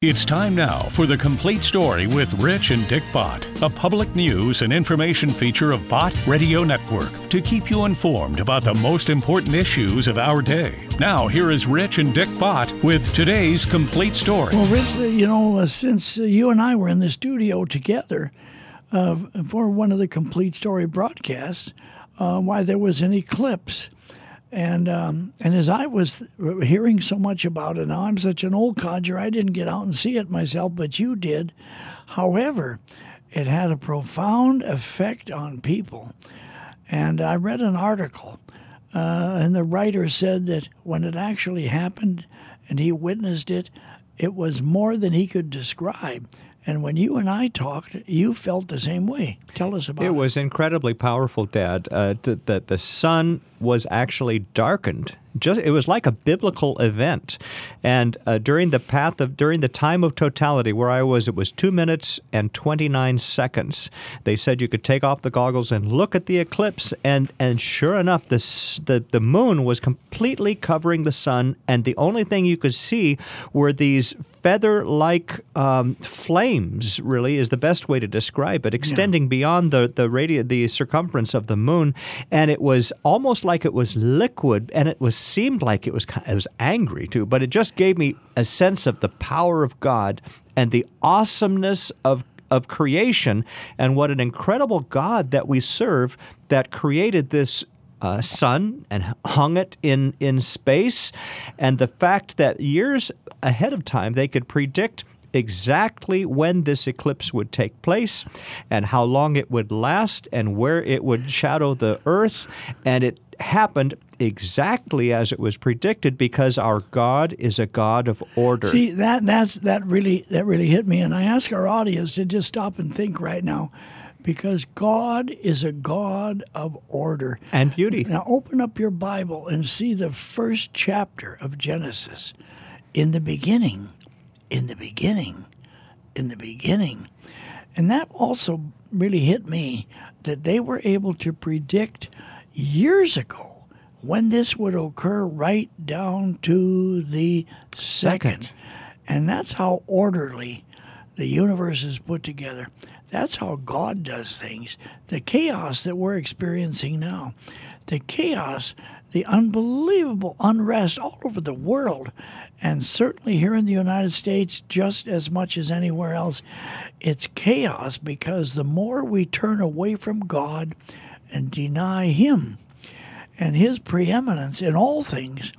It's time now for the complete story with Rich and Dick Bott, a public news and information feature of Bott Radio Network to keep you informed about the most important issues of our day. Now, here is Rich and Dick Bott with today's complete story. Well, Rich, you know, uh, since uh, you and I were in the studio together uh, for one of the complete story broadcasts, uh, why there was an eclipse. And um, and as I was hearing so much about it, now I'm such an old codger, I didn't get out and see it myself, but you did. However, it had a profound effect on people. And I read an article, uh, and the writer said that when it actually happened and he witnessed it, it was more than he could describe. And when you and I talked, you felt the same way. Tell us about it. It was incredibly powerful, Dad. Uh, that the sun was actually darkened just it was like a biblical event. And uh, during the path of during the time of totality where I was, it was two minutes and twenty nine seconds. They said you could take off the goggles and look at the eclipse, and and sure enough, the the the moon was completely covering the sun, and the only thing you could see were these feather like um, flames. Really, is the best way to describe it, extending yeah. beyond the the radius, the circumference of the moon, and it was almost like it was liquid, and it was seemed like it was it was angry too, but it just gave me a sense of the power of God and the awesomeness of of creation and what an incredible God that we serve that created this uh, sun and hung it in, in space. And the fact that years ahead of time they could predict exactly when this eclipse would take place and how long it would last and where it would shadow the earth. And it happened exactly as it was predicted because our God is a God of order. See that that's that really that really hit me and I ask our audience to just stop and think right now because God is a God of order and beauty. Now open up your Bible and see the first chapter of Genesis. In the beginning, in the beginning, in the beginning. And that also really hit me that they were able to predict years ago when this would occur right down to the second. second. And that's how orderly the universe is put together. That's how God does things. The chaos that we're experiencing now, the chaos, the unbelievable unrest all over the world, and certainly here in the United States, just as much as anywhere else, it's chaos because the more we turn away from God, and deny Him and His preeminence in all things,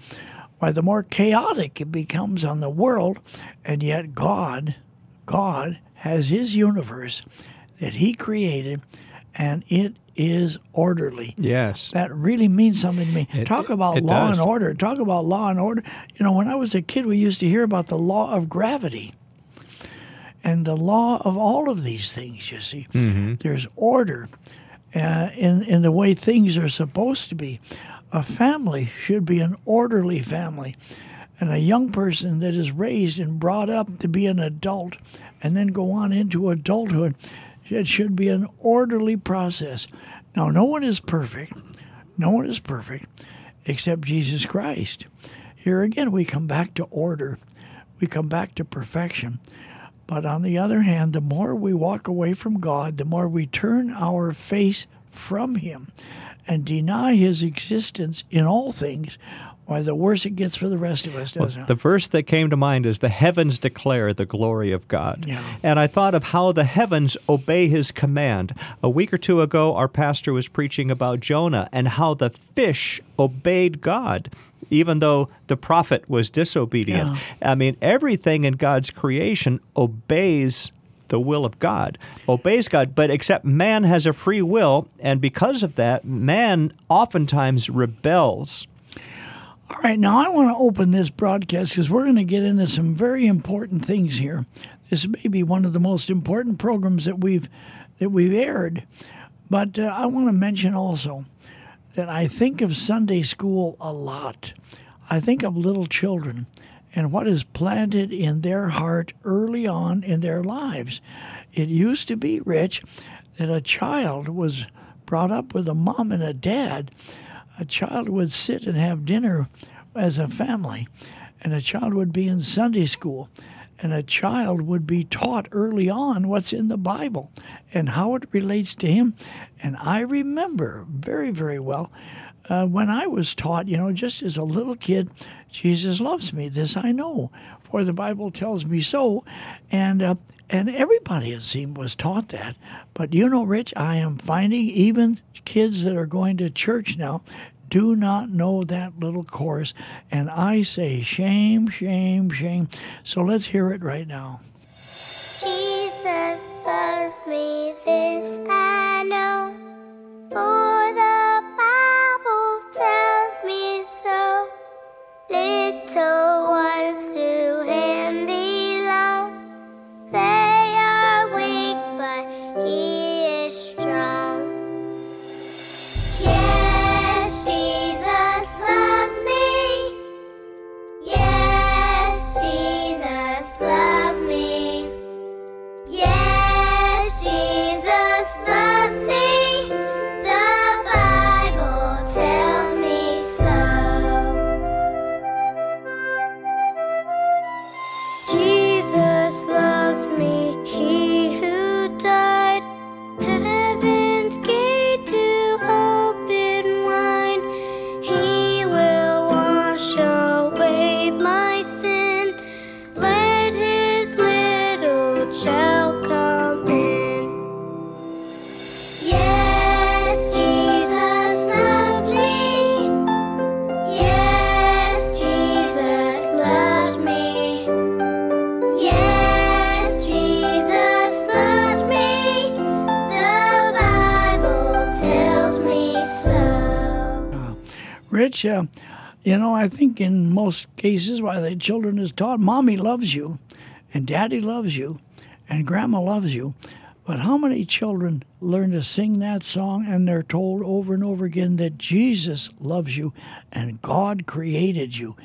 why the more chaotic it becomes on the world, and yet God, God has His universe that He created, and it is orderly. Yes. That really means something to me. It, Talk about law does. and order. Talk about law and order. You know, when I was a kid, we used to hear about the law of gravity and the law of all of these things, you see. Mm-hmm. There's order uh, in, in the way things are supposed to be. A family should be an orderly family. And a young person that is raised and brought up to be an adult and then go on into adulthood, it should be an orderly process. Now, no one is perfect. No one is perfect except Jesus Christ. Here again, we come back to order, we come back to perfection. But on the other hand, the more we walk away from God, the more we turn our face from Him and deny His existence in all things, why the worse it gets for the rest of us, doesn't well, it? The verse that came to mind is the heavens declare the glory of God. Yeah. And I thought of how the heavens obey his command. A week or two ago, our pastor was preaching about Jonah and how the fish obeyed God. Even though the prophet was disobedient. Yeah. I mean, everything in God's creation obeys the will of God, obeys God, but except man has a free will, and because of that, man oftentimes rebels. All right, now I want to open this broadcast because we're going to get into some very important things here. This may be one of the most important programs that we've that we've aired, but uh, I want to mention also that I think of Sunday school a lot. I think of little children and what is planted in their heart early on in their lives. It used to be, Rich, that a child was brought up with a mom and a dad a child would sit and have dinner as a family, and a child would be in Sunday school, and a child would be taught early on what's in the Bible and how it relates to him. And I remember very, very well uh, when I was taught, you know, just as a little kid, Jesus loves me. This I know, for the Bible tells me so. And uh, and everybody it seemed was taught that. But you know, Rich, I am finding even kids that are going to church now do not know that little chorus. And I say, shame, shame, shame. So let's hear it right now. Jesus loves me, this Rich, uh, you know, I think in most cases, why the children is taught, mommy loves you, and daddy loves you, and grandma loves you. But how many children learn to sing that song and they're told over and over again that Jesus loves you and God created you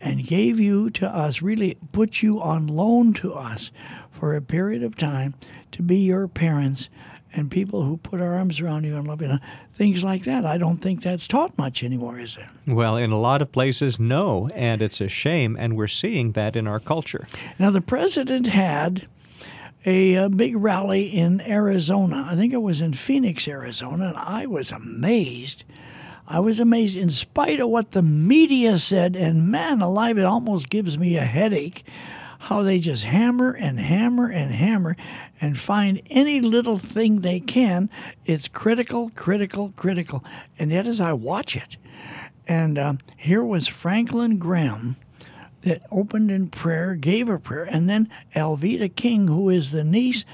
and gave you to us, really put you on loan to us for a period of time to be your parents and people who put our arms around you and love you, things like that. I don't think that's taught much anymore, is it? Well, in a lot of places, no, and it's a shame, and we're seeing that in our culture. Now, the president had a, uh big rally in Arizona. I think it was in Phoenix, Arizona, and I was amazed. I was amazed, in spite of what the media said, and man alive, it almost gives me a headache how they just hammer and hammer and hammer and find any little thing they can. It's critical, critical, critical. And yet, as I watch it, and um, here was Franklin Graham that opened in prayer, gave a prayer, and then Alveda King, who is the niece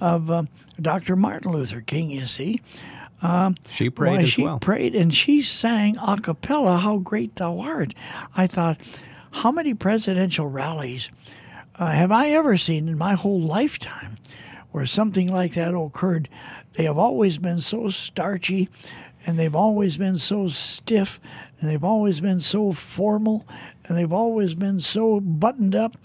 of uh, Dr. Martin Luther King, you see. She prayed Why, as she well. prayed and she sang a cappella, How Great Thou Art. I thought, how many presidential rallies uh, have I ever seen in my whole lifetime where something like that occurred? They have always been so starchy and they've always been so stiff and they've always been so formal and they've always been so buttoned up.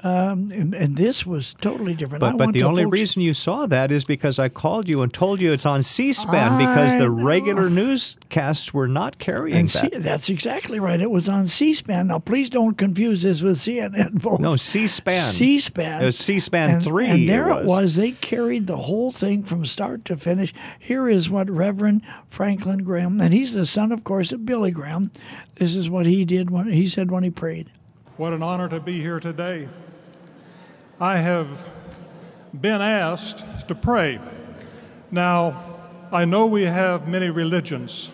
Um, and, and this was totally different. But, but the only folks- reason you saw that is because I called you and told you it's on C-SPAN because the know. regular newscasts were not carrying And that. C- that's exactly right. It was on C-SPAN. Now, please don't confuse this with CNN, folks. No, C-SPAN. C-SPAN. It was C-SPAN and, 3 And there it was. was. They carried the whole thing from start to finish. Here is what Reverend Franklin Graham, and he's the son, of course, of Billy Graham. This is what he did when he said when he prayed. What an honor to be here today. I have been asked to pray. Now, I know we have many religions.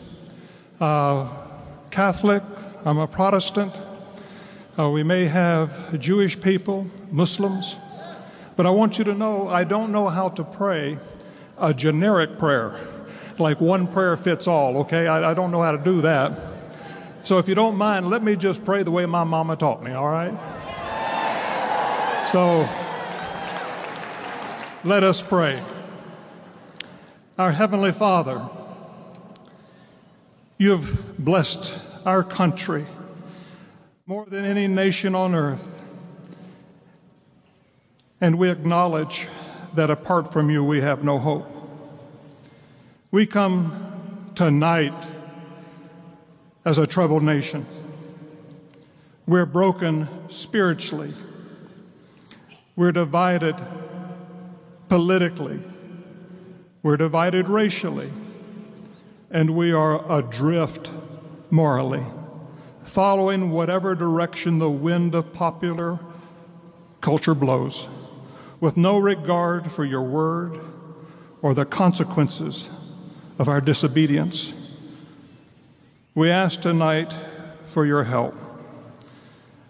Uh, Catholic, I'm a Protestant. Uh, we may have Jewish people, Muslims. But I want you to know I don't know how to pray a generic prayer, like one prayer fits all, okay? I, I don't know how to do that. So if you don't mind, let me just pray the way my mama taught me, all right? So let us pray. Our Heavenly Father, you have blessed our country more than any nation on earth. And we acknowledge that apart from you, we have no hope. We come tonight as a troubled nation. We're broken spiritually. We're divided politically, we're divided racially, and we are adrift morally, following whatever direction the wind of popular culture blows, with no regard for your word or the consequences of our disobedience. We ask tonight for your help.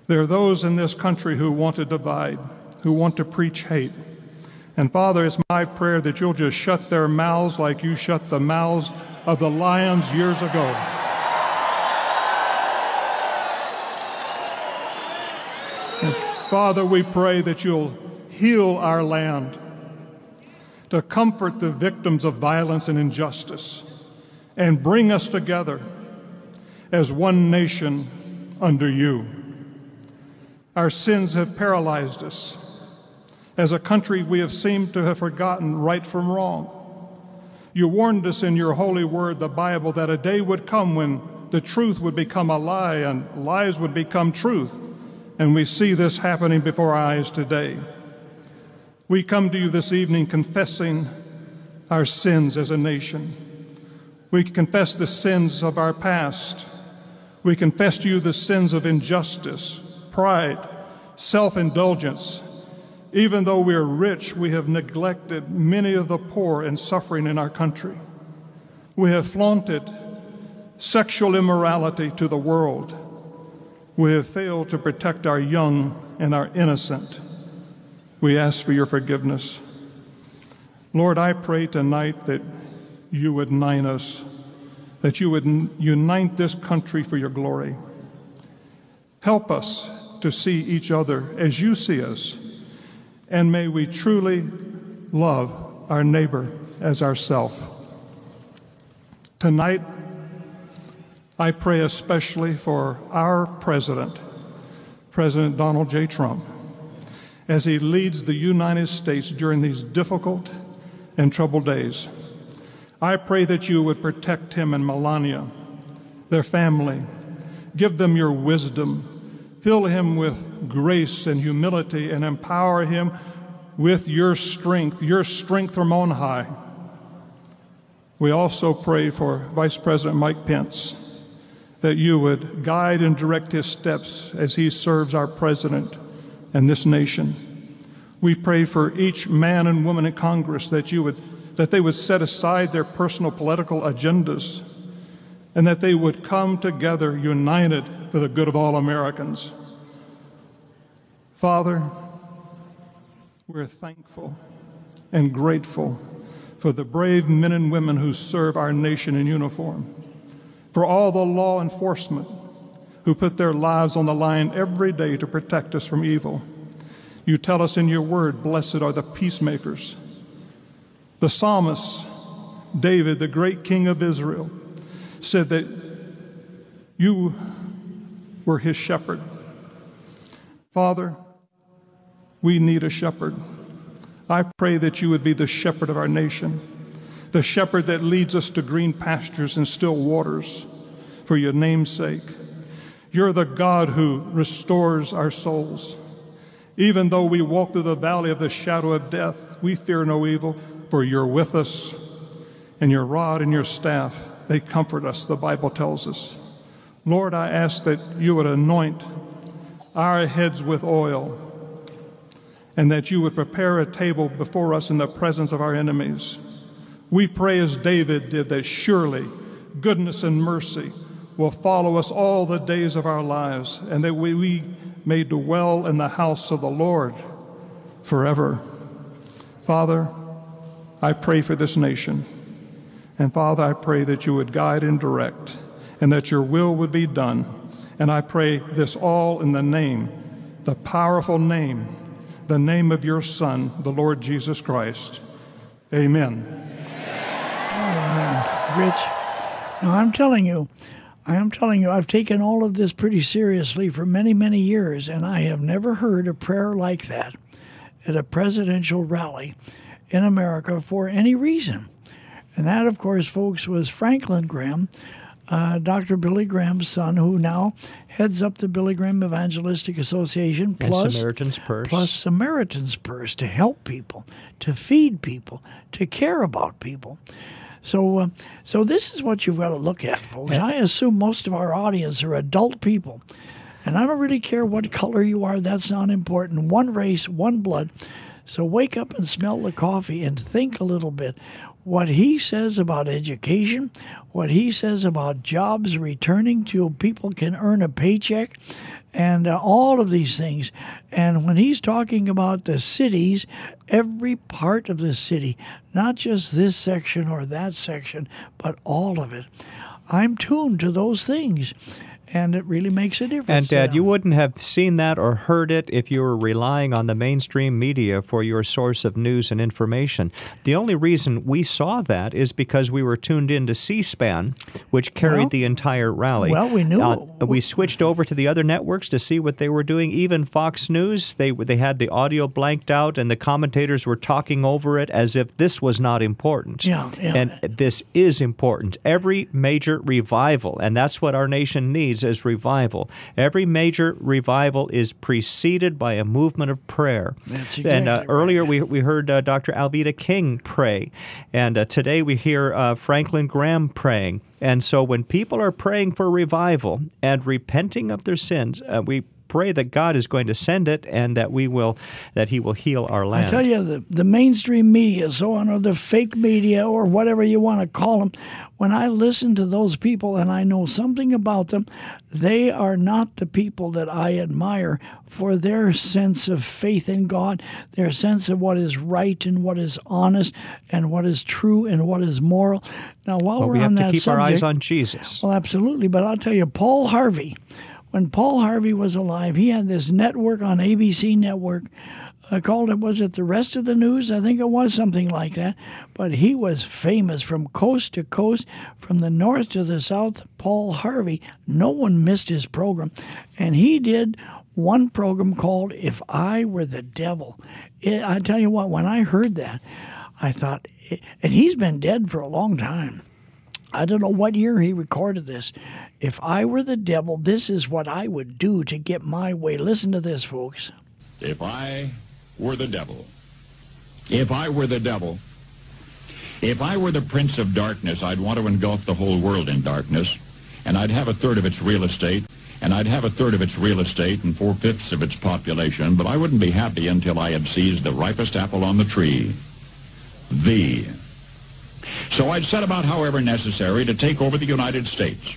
There are those in this country who want to divide, who want to preach hate. And Father, it's my prayer that you'll just shut their mouths like you shut the mouths of the lions years ago. And Father, we pray that you'll heal our land, to comfort the victims of violence and injustice, and bring us together as one nation under you. Our sins have paralyzed us. As a country, we have seemed to have forgotten right from wrong. You warned us in your holy word, the Bible, that a day would come when the truth would become a lie and lies would become truth. And we see this happening before our eyes today. We come to you this evening confessing our sins as a nation. We confess the sins of our past. We confess to you the sins of injustice, pride, self indulgence. Even though we are rich, we have neglected many of the poor and suffering in our country. We have flaunted sexual immorality to the world. We have failed to protect our young and our innocent. We ask for your forgiveness. Lord, I pray tonight that you would unite us, that you would unite this country for your glory. Help us to see each other as you see us, and may we truly love our neighbor as ourself. Tonight, I pray especially for our president, President Donald J. Trump, as he leads the United States during these difficult and troubled days. I pray that you would protect him and Melania, their family, give them your wisdom, fill him with grace and humility, and empower him with your strength, your strength from on high. We also pray for Vice President Mike Pence that you would guide and direct his steps as he serves our president and this nation. We pray for each man and woman in Congress that you would that they would set aside their personal political agendas and that they would come together united for the good of all Americans. Father, we're thankful and grateful for the brave men and women who serve our nation in uniform, for all the law enforcement who put their lives on the line every day to protect us from evil. You tell us in your word, Blessed are the peacemakers. The psalmist, David, the great king of Israel, said that you were his shepherd. Father, we need a shepherd. I pray that you would be the shepherd of our nation, the shepherd that leads us to green pastures and still waters for your name's sake. You're the God who restores our souls. Even though we walk through the valley of the shadow of death, we fear no evil, for you're with us, and your rod and your staff, they comfort us, the Bible tells us. Lord, I ask that you would anoint our heads with oil, and that you would prepare a table before us in the presence of our enemies. We pray as David did that surely goodness and mercy will follow us all the days of our lives, and that we, we may dwell in the house of the Lord forever. Father, I pray for this nation. And Father, I pray that you would guide and direct, and that your will would be done. And I pray this all in the name, the powerful name, the name of your Son, the Lord Jesus Christ. Amen. Rich. Now, I'm telling you, I am telling you, I've taken all of this pretty seriously for many, many years, and I have never heard a prayer like that at a presidential rally in America for any reason. And that, of course, folks, was Franklin Graham, uh, Dr. Billy Graham's son, who now heads up the Billy Graham Evangelistic Association, And plus Samaritan's Purse. plus Samaritan's Purse to help people, to feed people, to care about people. So, uh, so this is what you've got to look at, folks. I assume most of our audience are adult people, and I don't really care what color you are. That's not important. One race, one blood. So wake up and smell the coffee and think a little bit. What he says about education, what he says about jobs returning to people can earn a paycheck, and uh, all of these things. And when he's talking about the cities, every part of the city, not just this section or that section, but all of it, I'm tuned to those things. And it really makes a difference. And Dad, you wouldn't have seen that or heard it if you were relying on the mainstream media for your source of news and information. The only reason we saw that is because we were tuned in to C-SPAN, which carried Well- the entire rally. well, we knew- Uh, we switched over to the other networks to see what they were doing. Even Fox News, they they had the audio blanked out, and the commentators were talking over it as if this was not important. Yeah, yeah. And this is important. Every major revival, and that's what our nation needs is revival. Every major revival is preceded by a movement of prayer. And uh, right. earlier we, we heard uh, Dr. Alveda King pray, and uh, today we hear uh, Franklin Graham praying. And so when people are praying for revival and repenting of their sins, uh, we pray that God is going to send it and that we will that He will heal our land. I tell you, the, the mainstream media, so on, or the fake media, or whatever you want to call them, when I listen to those people and I know something about them, they are not the people that I admire for their sense of faith in God, their sense of what is right and what is honest and what is true and what is moral. Now, while But we're we have on to that keep subject, our eyes on Jesus. well, absolutely. But I'll tell you, Paul Harvey, when Paul Harvey was alive, he had this network on ABC Network. I called it, was it the rest of the news? I think it was something like that. But he was famous from coast to coast, from the north to the south. Paul Harvey, no one missed his program. And he did one program called If I Were the Devil. It, I tell you what, when I heard that, I thought, and he's been dead for a long time. I don't know what year he recorded this. If I were the devil, this is what I would do to get my way. Listen to this, folks. If I were the devil, if I were the devil, if I were the prince of darkness, I'd want to engulf the whole world in darkness, and I'd have a third of its real estate, and I'd have a third of its real estate and four-fifths of its population, but I wouldn't be happy until I had seized the ripest apple on the tree, thee. So I'd set about, however necessary, to take over the United States.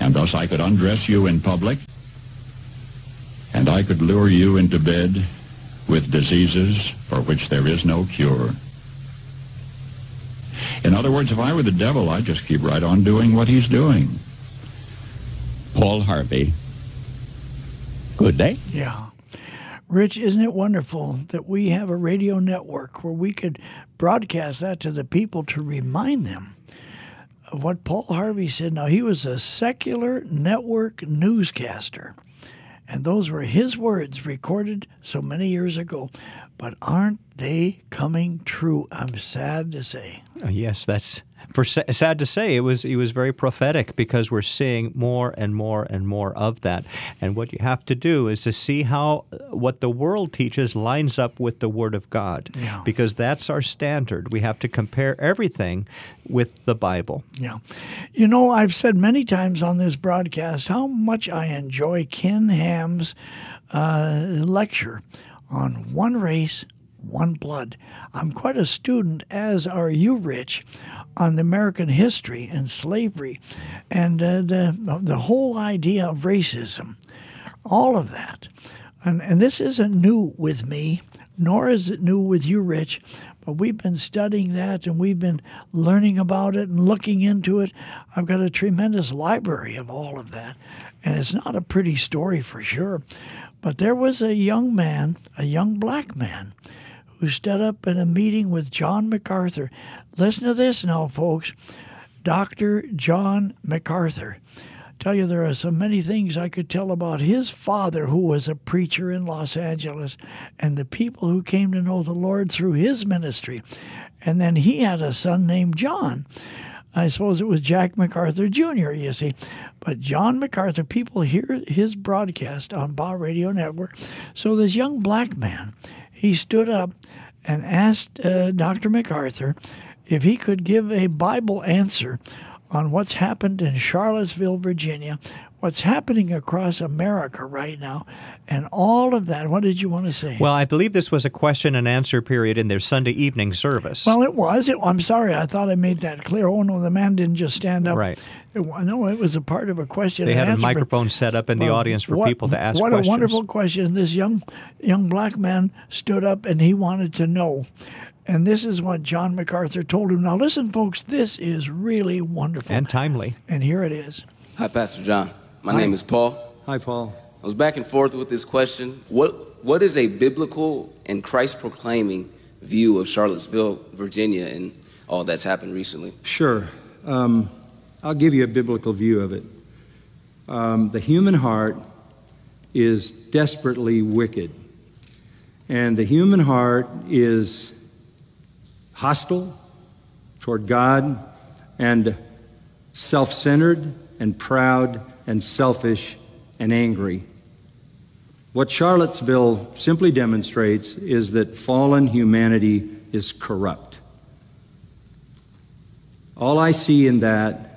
And thus I could undress you in public, and I could lure you into bed with diseases for which there is no cure. In other words, if I were the devil, I'd just keep right on doing what he's doing. Paul Harvey. Good day. Yeah. Rich, isn't it wonderful that we have a radio network where we could broadcast that to the people to remind them of what Paul Harvey said? Now, he was a secular network newscaster, and those were his words recorded so many years ago. But aren't they coming true? I'm sad to say. Uh, yes, that's for sad to say. It was it was very prophetic because we're seeing more and more and more of that. And what you have to do is to see how uh, what the world teaches lines up with the Word of God, Yeah. because that's our standard. We have to compare everything with the Bible. Yeah. You know, I've said many times on this broadcast how much I enjoy Ken Ham's uh, lecture on one race, one blood. I'm quite a student, as are you, Rich, on the American history and slavery and uh, the, the whole idea of racism, all of that. And, and this isn't new with me, nor is it new with you, Rich. But we've been studying that and we've been learning about it and looking into it. I've got a tremendous library of all of that. And it's not a pretty story for sure. But there was a young man, a young black man, who stood up in a meeting with John MacArthur. Listen to this now, folks. Dr. John MacArthur. Tell you there are so many things I could tell about his father, who was a preacher in Los Angeles, and the people who came to know the Lord through his ministry. And then he had a son named John. I suppose it was Jack MacArthur Jr., you see. But John MacArthur, people hear his broadcast on Bott Radio Network. So this young black man, he stood up and asked uh, Dr. MacArthur if he could give a Bible answer on what's happened in Charlottesville, Virginia, what's happening across America right now, and all of that. What did you want to say? Well, I believe this was a question and answer period in their Sunday evening service. Well, it was. It, I'm sorry. I thought I made that clear. Oh no, the man didn't just stand up. Right. It, wa- no, it was a part of a question. they and had a answer, but- microphone set up in the Well, audience for what- people to ask questions. What questions. a wonderful question! This young young black man stood up and he wanted to know. And this is what John MacArthur told him. Now, listen, folks, this is really wonderful. and timely. And here it is. Hi, Pastor John. My name is Paul. Hi, Paul. I was back and forth with this question. What What is a biblical and Christ proclaiming view of Charlottesville, Virginia, and all that's happened recently? Sure. Um, I'll give you a biblical view of it. Um, the human heart is desperately wicked, and the human heart is hostile toward God and self centered and proud and selfish and angry. What Charlottesville simply demonstrates is that fallen humanity is corrupt. All I see in that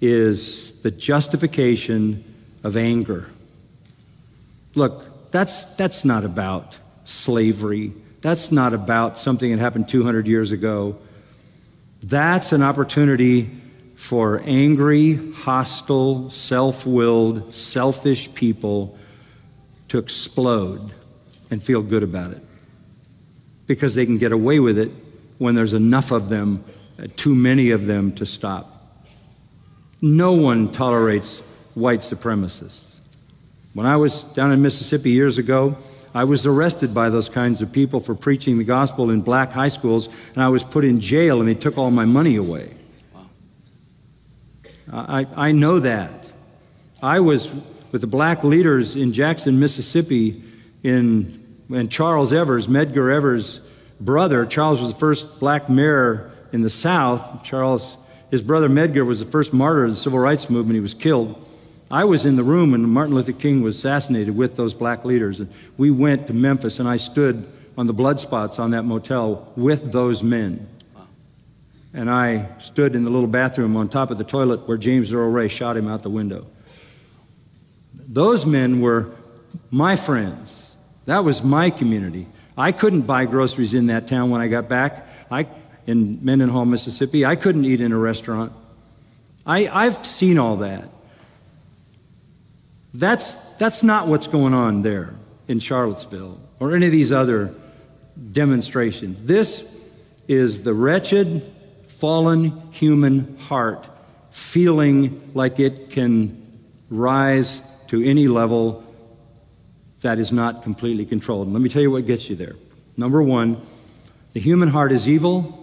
is the justification of anger. Look, that's, that's not about slavery. That's not about something that happened 200 years ago. That's an opportunity for angry, hostile, self willed, selfish people to explode and feel good about it. Because they can get away with it when there's enough of them, uh, too many of them to stop. No one tolerates white supremacists. When I was down in Mississippi years ago, I was arrested by those kinds of people for preaching the gospel in black high schools, and I was put in jail, and they took all my money away. I, I know that. I was with the black leaders in Jackson, Mississippi, in when Charles Evers, Medgar Evers' brother, Charles was the first black mayor in the South. Charles, his brother Medgar was the first martyr of the civil rights movement. He was killed I was in the room when Martin Luther King was assassinated with those black leaders. And we went to Memphis, and I stood on the blood spots on that motel with those men. And I stood in the little bathroom on top of the toilet where James Earl Ray shot him out the window. Those men were my friends. That was my community. I couldn't buy groceries in that town when I got back. I, in Mendenhall, Mississippi, I couldn't eat in a restaurant. I, I've seen all that. That's, that's not what's going on there in Charlottesville or any of these other demonstrations. This is the wretched, fallen human heart feeling like it can rise to any level that is not completely controlled. And let me tell you what gets you there. Number one, the human heart is evil.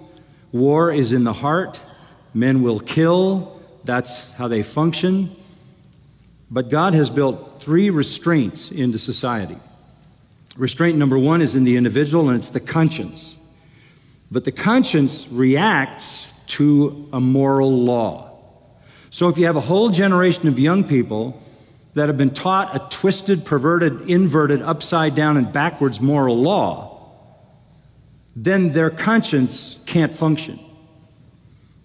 War is in the heart. Men will kill. That's how they function. But God has built three restraints into society. Restraint number one is in the individual, and it's the conscience. But the conscience reacts to a moral law. So if you have a whole generation of young people that have been taught a twisted, perverted, inverted, upside down, and backwards moral law, then their conscience can't function.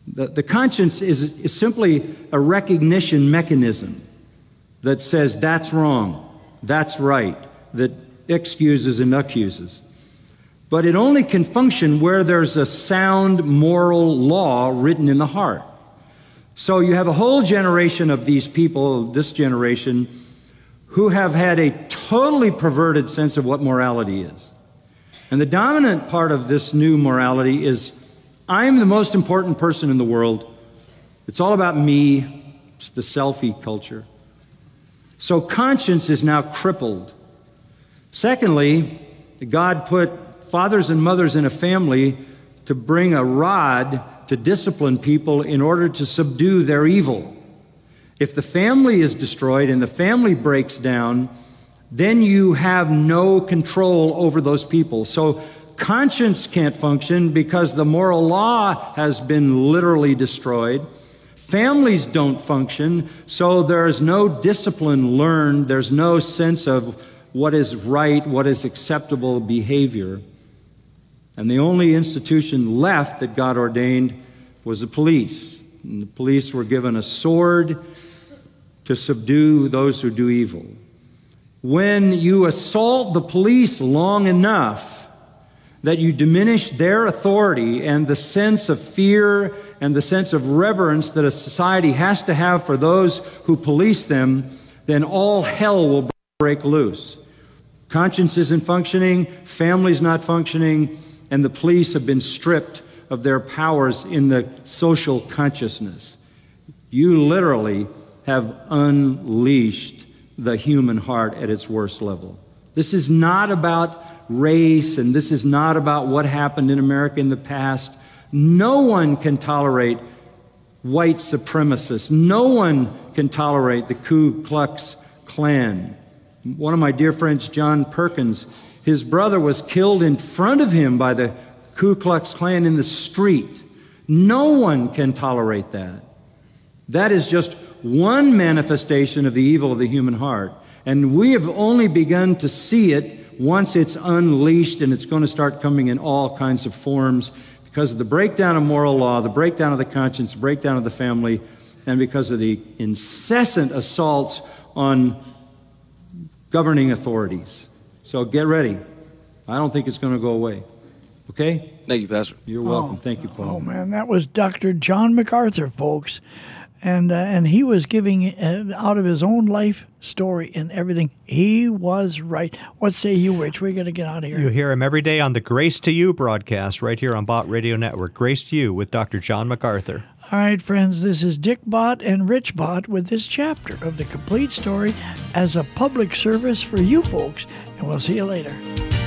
The, the conscience is, is simply a recognition mechanism that says that's wrong, that's right, that excuses and accuses. But it only can function where there's a sound moral law written in the heart. So you have a whole generation of these people, this generation, who have had a totally perverted sense of what morality is. And the dominant part of this new morality is I'm the most important person in the world. It's all about me. It's the selfie culture. So conscience is now crippled. Secondly, God put fathers and mothers in a family to bring a rod to discipline people in order to subdue their evil. If the family is destroyed and the family breaks down, then you have no control over those people. So conscience can't function because the moral law has been literally destroyed. Families don't function, so there's no discipline learned, there's no sense of what is right, what is acceptable behavior. And the only institution left that God ordained was the police. And the police were given a sword to subdue those who do evil. When you assault the police long enough that you diminish their authority and the sense of fear and the sense of reverence that a society has to have for those who police them, then all hell will break loose. Conscience isn't functioning, family's not functioning, and the police have been stripped of their powers in the social consciousness. You literally have unleashed the human heart at its worst level. This is not about race, and this is not about what happened in America in the past. No one can tolerate white supremacists. No one can tolerate the Ku Klux Klan. One of my dear friends, John Perkins, his brother was killed in front of him by the Ku Klux Klan in the street. No one can tolerate that. That is just one manifestation of the evil of the human heart. And we have only begun to see it once it's unleashed, and it's going to start coming in all kinds of forms because of the breakdown of moral law, the breakdown of the conscience, breakdown of the family, and because of the incessant assaults on governing authorities. So get ready. I don't think it's going to go away. Okay? Thank you, Pastor. You're welcome. Oh, Thank you, Paul. Oh man, that was Dr. John MacArthur, folks, and uh, and he was giving uh, out of his own life story and everything. He was right. What say you, Rich? We're gonna get out of here. You hear him every day on the Grace to You broadcast right here on Bott Radio Network. Grace to You with Dr. John MacArthur. All right, friends, this is Dick Bott and Rich Bott with this chapter of the complete story as a public service for you folks, and we'll see you later.